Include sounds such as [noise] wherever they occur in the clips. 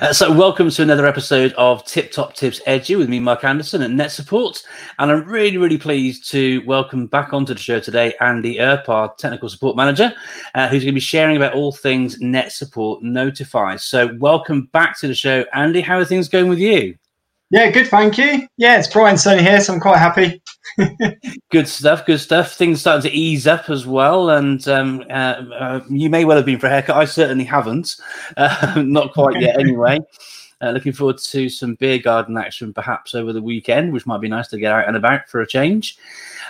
Uh, so, welcome to another episode of Tip Top Tips Edu with me, Mark Anderson at Net Support. And I'm really, really pleased to welcome back onto the show today Andy Earp, our Technical Support Manager, uh, who's going to be sharing about all things Net Support Notify. So, welcome back to the show, Andy. How are things going with you? Yeah, good, thank you. Yeah, it's bright and sunny here, so I'm quite happy. Good stuff, good stuff. Things starting to ease up as well, and um, uh, uh, you may well have been for a haircut. I certainly haven't, uh, [laughs] not quite yet, [laughs] anyway. Uh, looking forward to some beer garden action perhaps over the weekend, which might be nice to get out and about for a change.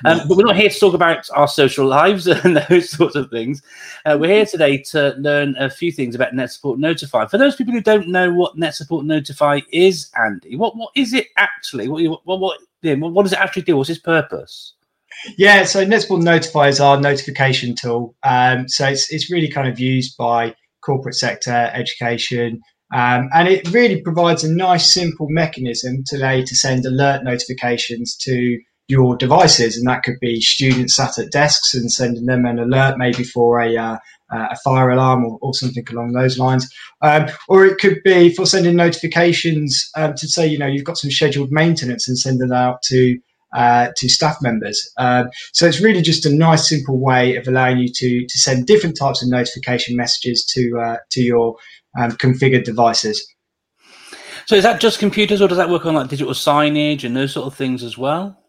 Um, but we're not here to talk about our social lives [laughs] and those sorts of things. Uh, we're here today to learn a few things about Net Support Notify. For those people who don't know what Net Support Notify is, Andy, what what is it actually? What what what, yeah, what does it actually do? What's its purpose? Yeah, so Support Notify is our notification tool. Um, so it's it's really kind of used by corporate sector, education, um, and it really provides a nice, simple mechanism to allow you to send alert notifications to your devices, and that could be students sat at desks and sending them an alert, maybe for a uh, a fire alarm or, or, something along those lines, um, or it could be for sending notifications um, to say you know you've got some scheduled maintenance and send it out to uh, to staff members. Um, so it's really just a nice, simple way of allowing you to to send different types of notification messages to uh, to your um, configured devices. So is that just computers, or does that work on like digital signage and those sort of things as well?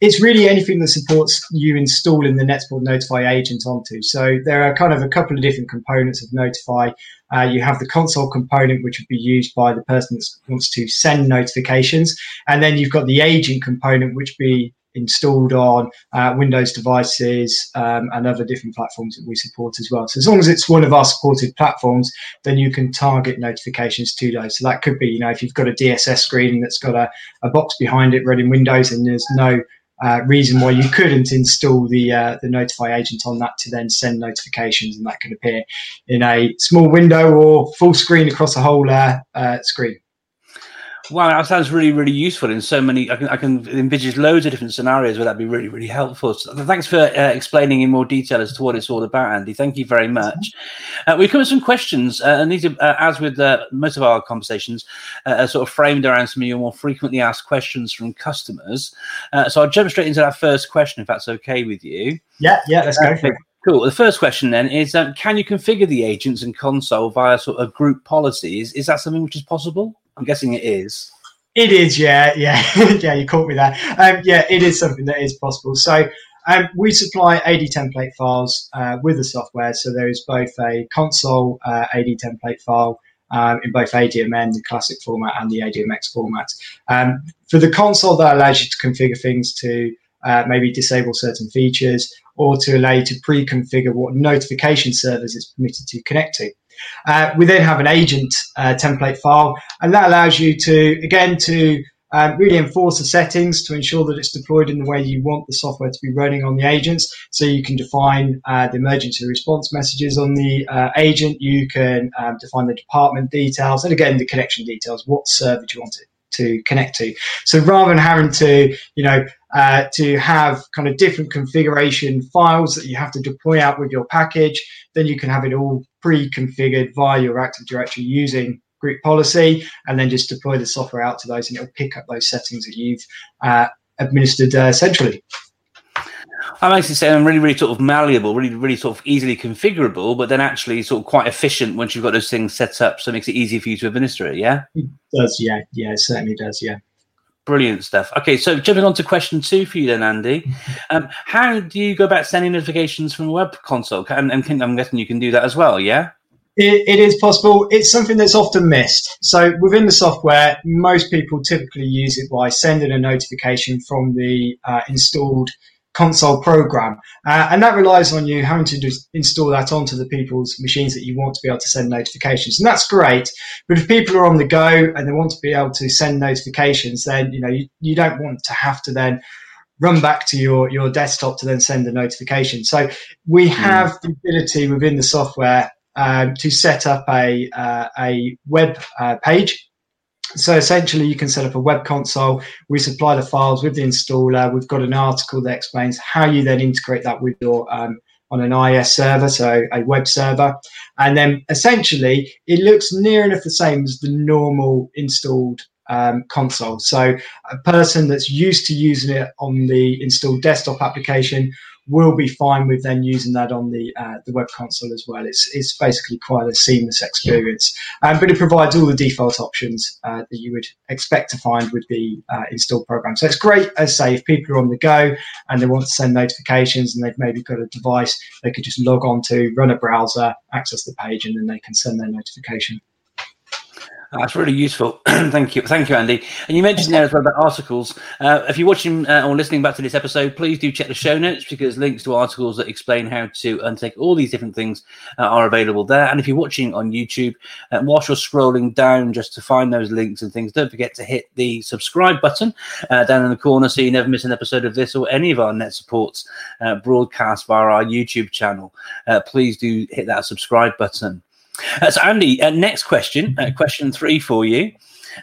It's really anything that supports you installing the Net Support Notify agent onto. So there are kind of a couple of different components of Notify. Uh, you have the console component, which would be used by the person that wants to send notifications, and then you've got the agent component, which be installed on uh, Windows devices um, and other different platforms that we support as well. So as long as it's one of our supported platforms, then you can target notifications to those. So that could be, you know, if you've got a DSS screen that's got a, a box behind it running Windows and there's no uh, reason why you couldn't install the uh, the notify agent on that to then send notifications and that could appear in a small window or full screen across a whole uh, uh screen. Wow, that sounds really, really useful in so many. I can, I can envisage loads of different scenarios where that'd be really, really helpful. So thanks for uh, explaining in more detail as to what it's all about, Andy. Thank you very much. Uh, we've come with some questions, uh, and these are, uh, as with uh, most of our conversations, uh, are sort of framed around some of your more frequently asked questions from customers. so I'll jump straight into that first question, if that's okay with you. Yeah, yeah, let's go for it. Cool. The first question then is: um, Can you configure the agents and console via sort of group policies? Is that something which is possible? I'm guessing it is. It is, yeah, yeah, [laughs] yeah. You caught me there. Um, yeah, it is something that is possible. So um, we supply AD template files uh, with the software. So there is both a console uh, AD template file um, in both ADMN, the classic format, and the ADMX format. Um, for the console, that allows you to configure things to uh, maybe disable certain features or to allow you to pre-configure what notification servers it's permitted to connect to. Uh, we then have an agent uh, template file, and that allows you to, again, to um, really enforce the settings to ensure that it's deployed in the way you want the software to be running on the agents. So you can define uh, the emergency response messages on the uh, agent. You can um, define the department details, and again the connection details. What server do you want it to connect to? So rather than having to, you know, uh, to have kind of different configuration files that you have to deploy out with your package, then you can have it all pre-configured via your Active Directory using group policy, and then just deploy the software out to those, and it'll pick up those settings that you've uh, administered uh, centrally. I makes it sound really, really sort of malleable, really, really sort of easily configurable, but then actually sort of quite efficient once you've got those things set up. So it makes it easy for you to administer it. Yeah, it does. Yeah, yeah, it certainly does. Yeah. Brilliant stuff. Okay, so jumping on to question two for you then, Andy. [laughs] Um, how do you go about sending notifications from a web console? And, and can, I'm guessing you can do that as well, yeah? It, it is possible. It's something that's often missed. So within the software, most people typically use it by sending a notification from the uh, installed console program. Uh, and that relies on you having to just install that onto the people's machines that you want to be able to send notifications. And that's great. But if people are on the go and they want to be able to send notifications, then, you know, you, you don't want to have to then run back to your, your desktop to then send a notification. So we hmm. have mm. the ability within the software um, to set up a, uh, a web uh, page so essentially, you can set up a web console. We supply the files with the installer. We've got an article that explains how you then integrate that with your um, on an IIS server, so a web server. And then essentially it looks near enough the same as the normal installed um, console. So a person that's used to using it on the installed desktop application will be fine with then using that on the uh, the web console as well. It's it's basically quite a seamless experience, um, but it provides all the default options uh, that you would expect to find with the uh, installed program. So it's great, as I say, if people are on the go and they want to send notifications and they've maybe got a device, they could just log on to, run a browser, access the page, and then they can send their notification. That's really useful. [clears throat] thank you. Thank you, Andy. And you mentioned there as well about articles. Uh, if you're watching uh, or listening back to this episode, please do check the show notes because links to articles that explain how to undertake all these different things uh, are available there. And if you're watching on YouTube, uh, whilst you're scrolling down just to find those links and things, don't forget to hit the subscribe button uh, down in the corner so you never miss an episode of this or any of our net supports uh, broadcast via our YouTube channel. please do hit that subscribe button. Uh, so, Andy, uh, next question, uh, question three for you.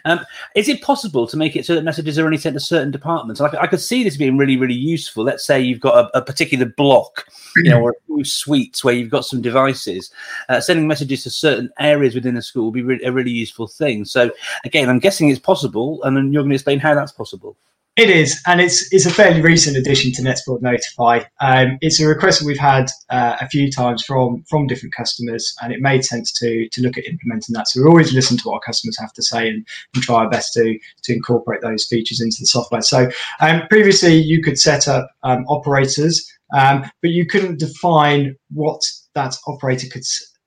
Um, is it possible to make it so that messages are only sent to certain departments? Like, I could see this being really, really useful. Let's say you've got a, a particular block, you know, or a few suites where you've got some devices. Uh, sending messages to certain areas within the school would be re- a really useful thing. So, again, I'm guessing it's possible, and then you're going to explain how that's possible. It is, and it's it's a fairly recent addition to NetSupport Notify. Um, it's a request that we've had uh, a few times from from different customers, and it made sense to to look at implementing that. So we always listen to what our customers have to say and, and try our best to to incorporate those features into the software. So um, previously, you could set up um, operators, um, but you couldn't define what that operator could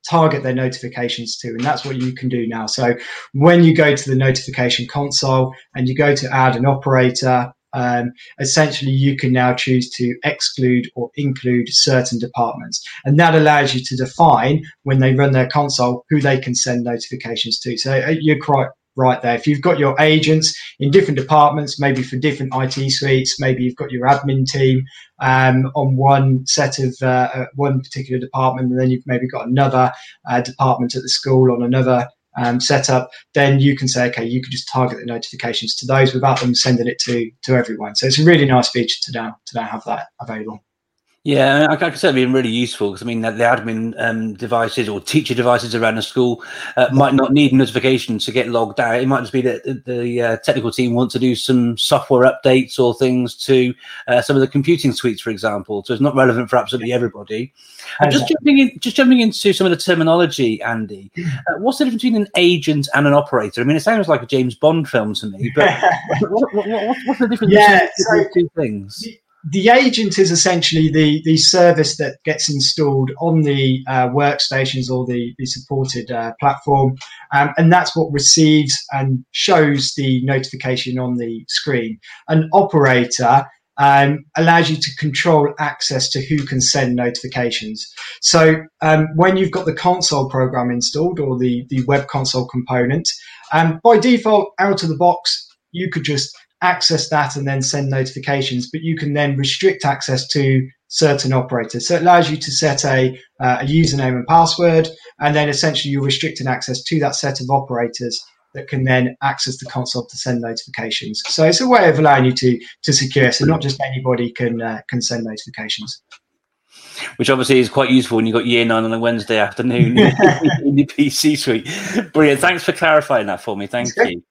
target their notifications to. And that's what you can do now. So when you go to the notification console and you go to add an operator, um, essentially you can now choose to exclude or include certain departments. And that allows you to define when they run their console who they can send notifications to. So uh, you're quite right there. If you've got your agents in different departments, maybe for different IT suites, maybe you've got your admin team um, on one set of uh, uh, one particular department, and then you've maybe got another uh, department at the school on another um, setup, then you can say, okay, you can just target the notifications to those without them sending it to to everyone. So it's a really nice feature to now to now have that available. Yeah, I, I can certainly be really useful because I mean the admin um, devices or teacher devices around the school uh, might not need notifications to get logged out. It might just be that the, the uh, technical team want to do some software updates or things to uh, some of the computing suites, for example. So it's not relevant for absolutely everybody. And just jumping in, just jumping into some of the terminology, Andy. Uh, what's the difference between an agent and an operator? I mean, it sounds like a James Bond film to me, but [laughs] what, what, what, what's the difference yeah, between so, those two things? The agent is essentially the, the service that gets installed on the uh, workstations or the, the supported uh, platform. Um, and that's what receives and shows the notification on the screen. An operator um, allows you to control access to who can send notifications. So um, when you've got the console program installed or the, the web console component, um, by default, out of the box, you could just access that and then send notifications, but you can then restrict access to certain operators. So it allows you to set a, uh, a username and password, and then essentially you're restricting access to that set of operators that can then access the console to send notifications. So it's a way of allowing you to to secure. So not just anybody can uh, can send notifications. Which obviously is quite useful when you've got year nine on a Wednesday afternoon [laughs] in your PC suite. Brilliant. Thanks for clarifying that for me. Thank you.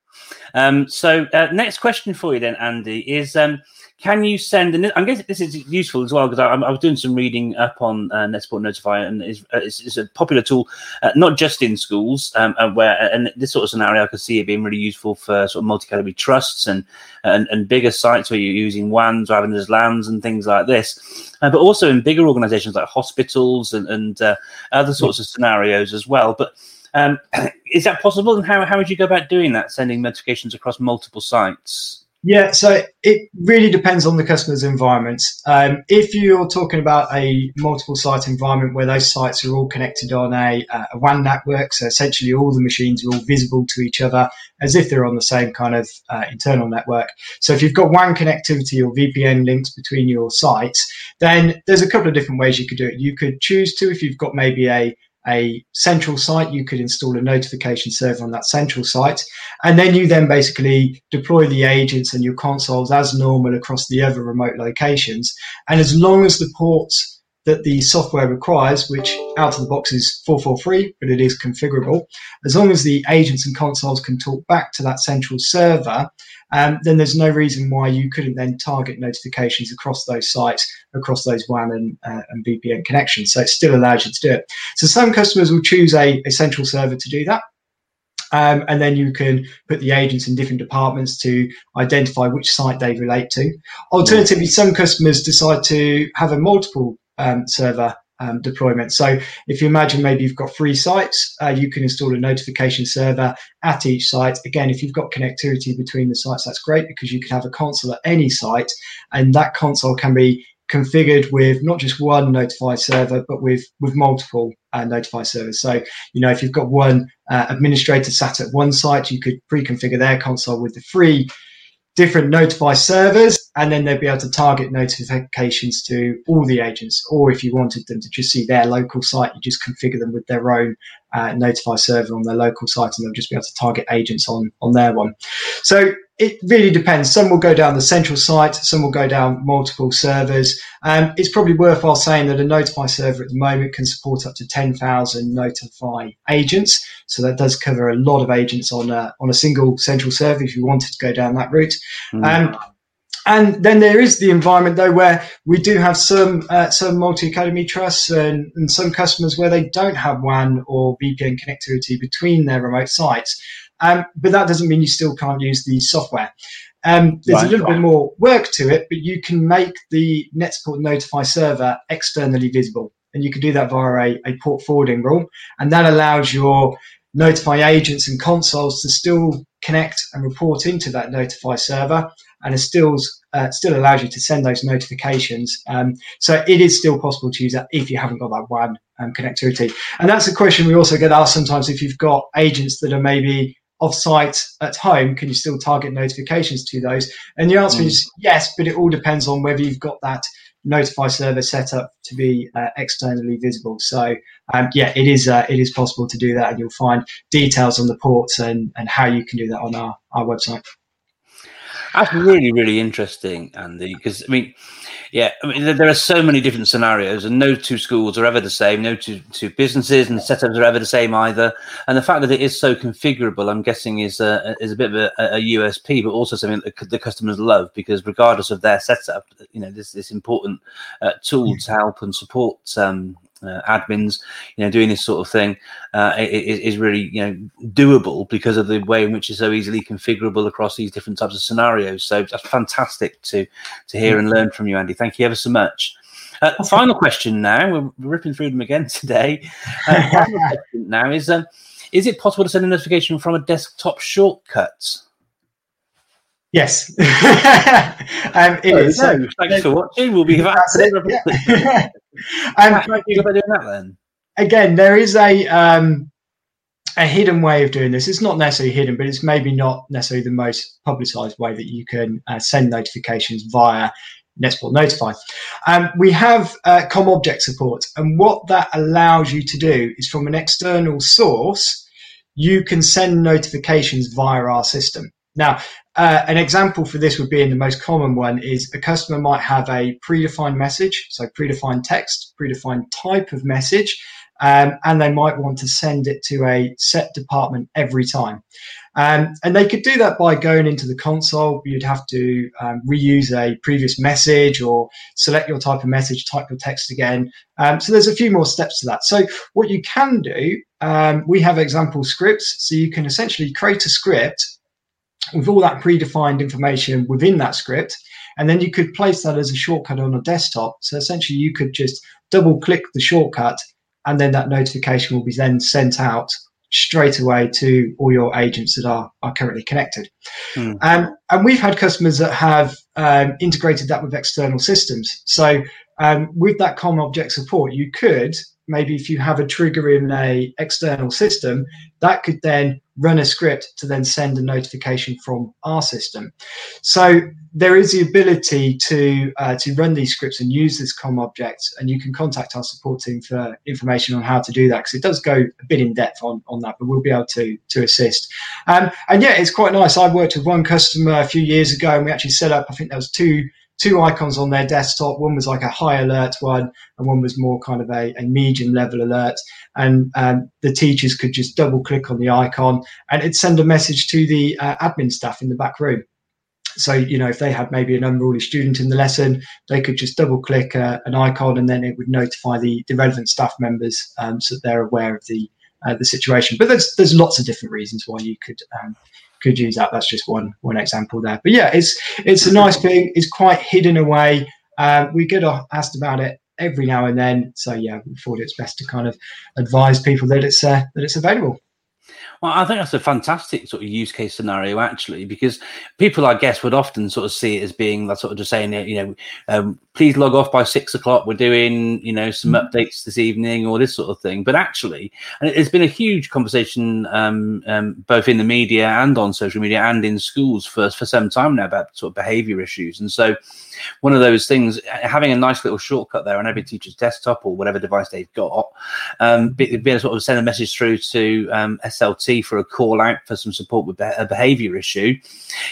Um, so, uh, next question for you then, Andy, is um, can you send? And I guess this is useful as well because I, I, was doing some reading up on uh, NetSupport Notify, and it's, uh, it's, it's, a popular tool, uh, not just in schools, um, where and this sort of scenario I could see it being really useful for sort of multi-academy trusts and, and and bigger sites where you're using WANs rather than just LANs and things like this, uh, but also in bigger organisations like hospitals and, and uh, other sorts of scenarios as well. But um, [clears throat] is that possible? And how, how would you go about doing that, sending notifications across multiple sites? Yeah, so it really depends on the customer's environment. Um, if you're talking about a multiple site environment where those sites are all connected on a, uh, a WAN network, so essentially all the machines are all visible to each other as if they're on the same kind of uh, internal network. So if you've got WAN connectivity or VPN links between your sites, then there's a couple of different ways you could do it. You could choose to, if you've got maybe a a central site, you could install a notification server on that central site. And then you then basically deploy the agents and your consoles as normal across the other remote locations. And as long as the ports that the software requires, which out of the box is 443, but it is configurable. As long as the agents and consoles can talk back to that central server, um, then there's no reason why you couldn't then target notifications across those sites, across those WAN and, uh, and VPN connections. So it still allows you to do it. So some customers will choose a, a central server to do that. Um, and then you can put the agents in different departments to identify which site they relate to. Alternatively, some customers decide to have a multiple server um, deployment. So if you imagine maybe you've got three sites, uh, you can install a notification server at each site. Again, if you've got connectivity between the sites, that's great because you can have a console at any site, and that console can be configured with not just one notify server, but with with multiple uh, notify servers. So you know if you've got one uh, administrator sat at one site, you could pre-configure their console with the free different notify servers, and then they'd be able to target notifications to all the agents. Or if you wanted them to just see their local site, you just configure them with their own uh, notify server on their local site, and they'll just be able to target agents on on their one. So it really depends. Some will go down the central site, some will go down multiple servers. Um, it's probably worthwhile saying that a Notify server at the moment can support up to 10,000 Notify agents. So that does cover a lot of agents on a, on a single central server if you wanted to go down that route. Mm. Um, and then there is the environment though where we do have some uh, some multi academy trusts and, and some customers where they don't have WAN or VPN connectivity between their remote sites. Um, but that doesn't mean you still can't use the software. Um, there's right, a little right. bit more work to it, but you can make the NetSupport Notify server externally visible. And you can do that via a, a port forwarding rule. And that allows your Notify agents and consoles to still connect and report into that Notify server. And it still, uh, still allows you to send those notifications. Um, so it is still possible to use that if you haven't got that WAN um, connectivity. And that's a question we also get asked sometimes if you've got agents that are maybe offsite at home, can you still target notifications to those? And the answer mm. is yes, but it all depends on whether you've got that notify server set up to be uh, externally visible. So um, yeah, it is uh, it is possible to do that, and you'll find details on the ports and, and how you can do that on our, our website. That's really really interesting, Andy. Because I mean, yeah, I mean, there are so many different scenarios, and no two schools are ever the same. No two, two businesses and setups are ever the same either. And the fact that it is so configurable, I'm guessing, is a, is a bit of a, a USP, but also something that the customers love because, regardless of their setup, you know, this this important uh, tool to help and support um, uh, admins, you know, doing this sort of thing uh, is, is, really, you know, doable because of the way in which it's so easily configurable across these different types of scenarios. So that's fantastic to to hear and learn from you, Andy. Thank you ever so much. Uh, final question now. We're ripping through them again [laughs] today. Uh, final [laughs] question now is: um, Is it possible to send a notification from a desktop shortcut? Yes, [laughs] um, it oh, is. No. Thanks for watching. We'll be back. Yeah. [laughs] [laughs] um, How do you go doing that then? Again, there is a um, a hidden way of doing this. It's not necessarily hidden, but it's maybe not necessarily the most publicized way that you can uh, send notifications via NetSupport Notify. Um, we have uh, COM object support, and what that allows you to do is from an external source, you can send notifications via our system. Now, uh, an example for this would be, in the most common one, is a customer might have a predefined message, so predefined text, predefined type of message, um, and they might want to send it to a set department every time. Um, and they could do that by going into the console. You'd have to um, reuse a previous message or select your type of message, type your text again. Um, so there's a few more steps to that. So what you can do, um, we have example scripts. So you can essentially create a script with all that predefined information within that script. And then you could place that as a shortcut on a desktop. So essentially, you could just double click the shortcut, and then that notification will be then sent out straight away to all your agents that are, are currently connected. Mm. Um, and we've had customers that have um, integrated that with external systems. So um, with that COM object support, you could maybe if you have a trigger in a external system, that could then run a script to then send a notification from our system. So there is the ability to uh, to run these scripts and use this COM object, and you can contact our support team for information on how to do that because it does go a bit in depth on, on that, but we'll be able to to assist. Um, and yeah, it's quite nice. I worked with one customer a few years ago, and we actually set up. I think there was two two icons on their desktop. One was like a high alert one, and one was more kind of a, a medium level alert. And um, the teachers could just double click on the icon and it'd send a message to the uh, admin staff in the back room. So, you know, if they had maybe an unruly student in the lesson, they could just double click uh, an icon and then it would notify the, the relevant staff members um, so that they're aware of the uh, the situation. But there's there's lots of different reasons why you could um, could use that. That's just one one example there. But yeah, it's it's a nice thing. It's quite hidden away. Uh, we get asked about it every now and then. So yeah, we thought it's best to kind of advise people that it's uh, that it's available. Well, I think that's a fantastic sort of use case scenario, actually, because people, I guess, would often sort of see it as being that sort of just saying, you know, um, please log off by six o'clock. We're doing, you know, some mm-hmm. updates this evening or this sort of thing. But actually, and it's been a huge conversation um, um, both in the media and on social media and in schools for, for some time now about sort of behavior issues. And so, one of those things, having a nice little shortcut there on every teacher's desktop or whatever device they've got, um, be, be able to sort of send a message through to um, For a call out for some support with a behavior issue.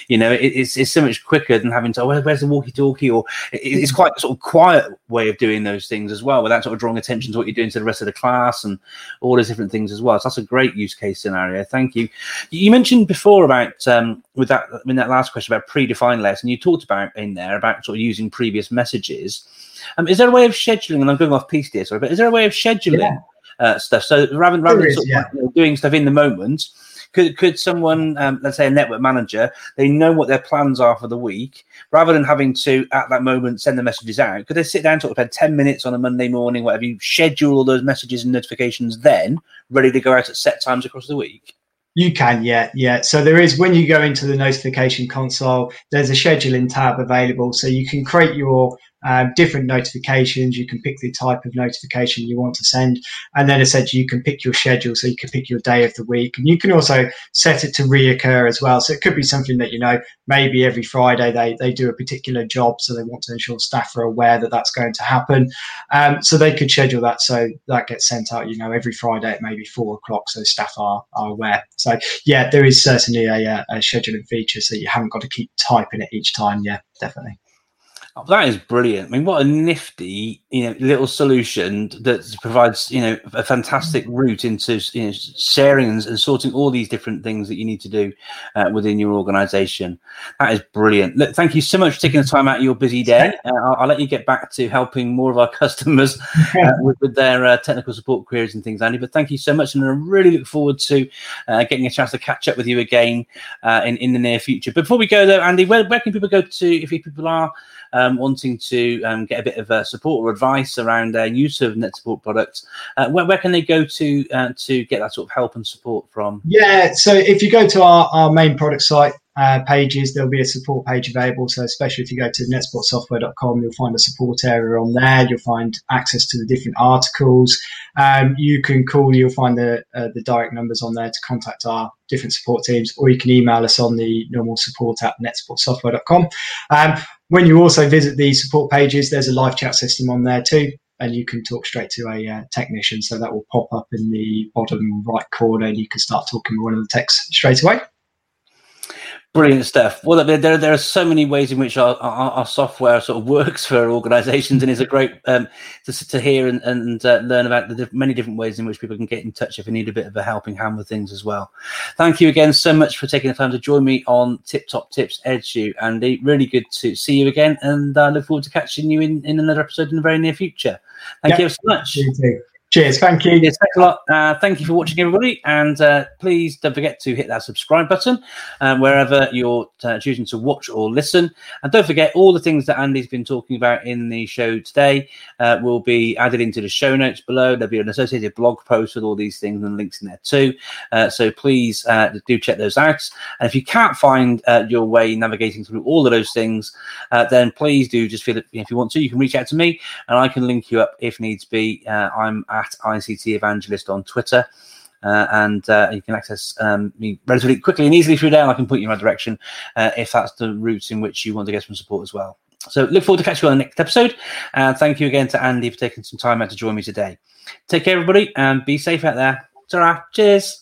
You know, it, it's, it's so much quicker than having to, oh, where's the walkie talkie? Or it, it's quite a sort of quiet way of doing those things as well without sort of drawing attention to what you're doing to the rest of the class and all those different things as well. So that's a great use case scenario. Thank you. You mentioned before about, um, with that, in that last question about predefined lesson, you talked about in there about sort of using previous messages. Um, is there a way of scheduling? And I'm going off piece here, sorry, but is there a way of scheduling yeah. Uh, stuff? So rather, rather than sort yeah. of doing stuff in the moment, could could someone, um, let's say a network manager, they know what their plans are for the week, rather than having to at that moment send the messages out? Could they sit down, sort of spend ten minutes on a Monday morning, whatever you schedule all those messages and notifications, then ready to go out at set times across the week? You can, yeah, yeah. So there is when you go into the notification console, there's a scheduling tab available, so you can create your um, different notifications. You can pick the type of notification you want to send, and then essentially you can pick your schedule. So you can pick your day of the week, and you can also set it to reoccur as well. So it could be something that you know maybe every Friday they they do a particular job, so they want to ensure staff are aware that that's going to happen. Um, so they could schedule that so that gets sent out, you know, every Friday at maybe four o'clock, so staff are are aware. So yeah, there is certainly a, a scheduling feature, so you haven't got to keep typing it each time. Yeah, definitely. Oh, that is brilliant. I mean, what a nifty, you know, little solution that provides, you know, a fantastic route into you know, sharing and, and sorting all these different things that you need to do uh, within your organization. That is brilliant. Look, thank you so much for taking the time out of your busy day. [laughs] Uh, I'll, I'll, let you get back to helping more of our [laughs] customers uh, [laughs] with, with, their uh, technical support queries and things, Andy. But thank you so much, and I really look forward to uh, getting a chance to catch up with you again uh, in in the near future. Before we go, though, Andy, where, where can people go to if people are um, wanting to um, get a bit of uh, support or advice around their use of net support products, uh, where, where, can they go to uh, to get that sort of help and support from? Yeah, so if you go to our, our main product site, uh, pages, there'll be a support page available. So, especially if you go to netsupportsoftware.com, you'll find a support area on there. You'll find access to the different articles. Um, you can call, you'll find the, uh, the direct numbers on there to contact our different support teams, or you can email us on the normal support at netsupportsoftware.com. Um, when you also visit the support pages, there's a live chat system on there too, and you can talk straight to a uh, technician. So that will pop up in the bottom right corner, and you can start talking with one of the techs straight away. Brilliant stuff. Well, there, there are so many ways in which our, our, our software sort of [laughs] works for organisations, and it's a great um, to, to hear and, and uh, learn about the diff- many different ways in which people can get in touch if they need a bit of a helping hand with things as well. Thank you again so much for taking the time to join me on Tip Top Tips Edu, Andy. Really good to see you again, and I look forward to catching you in, in another episode in the very near future. Thank you so much. Cheers. Thank you. Yes, thanks a lot. Uh, thank you for watching, everybody. And uh, please don't forget to hit that subscribe button uh, wherever you're uh, choosing to watch or listen. And don't forget, all the things that Andy's been talking about in the show today uh, will be added into the show notes below. There'll be an associated blog post with all these things and links in there too. Uh, so please do check those out. And if you can't find your way navigating through all of those things, then please do just feel it. If you want to, you can reach out to me and I can link you up if needs be. I'm at ICT Evangelist on Twitter. Uh, and uh, you can access um, me relatively quickly and easily through there. And I can put you in my direction uh, if that's the route in which you want to get some support as well. So look forward to catching you on the next episode. And thank you again to Andy for taking some time out to join me today. Take care, everybody, and be safe out there. ta Cheers.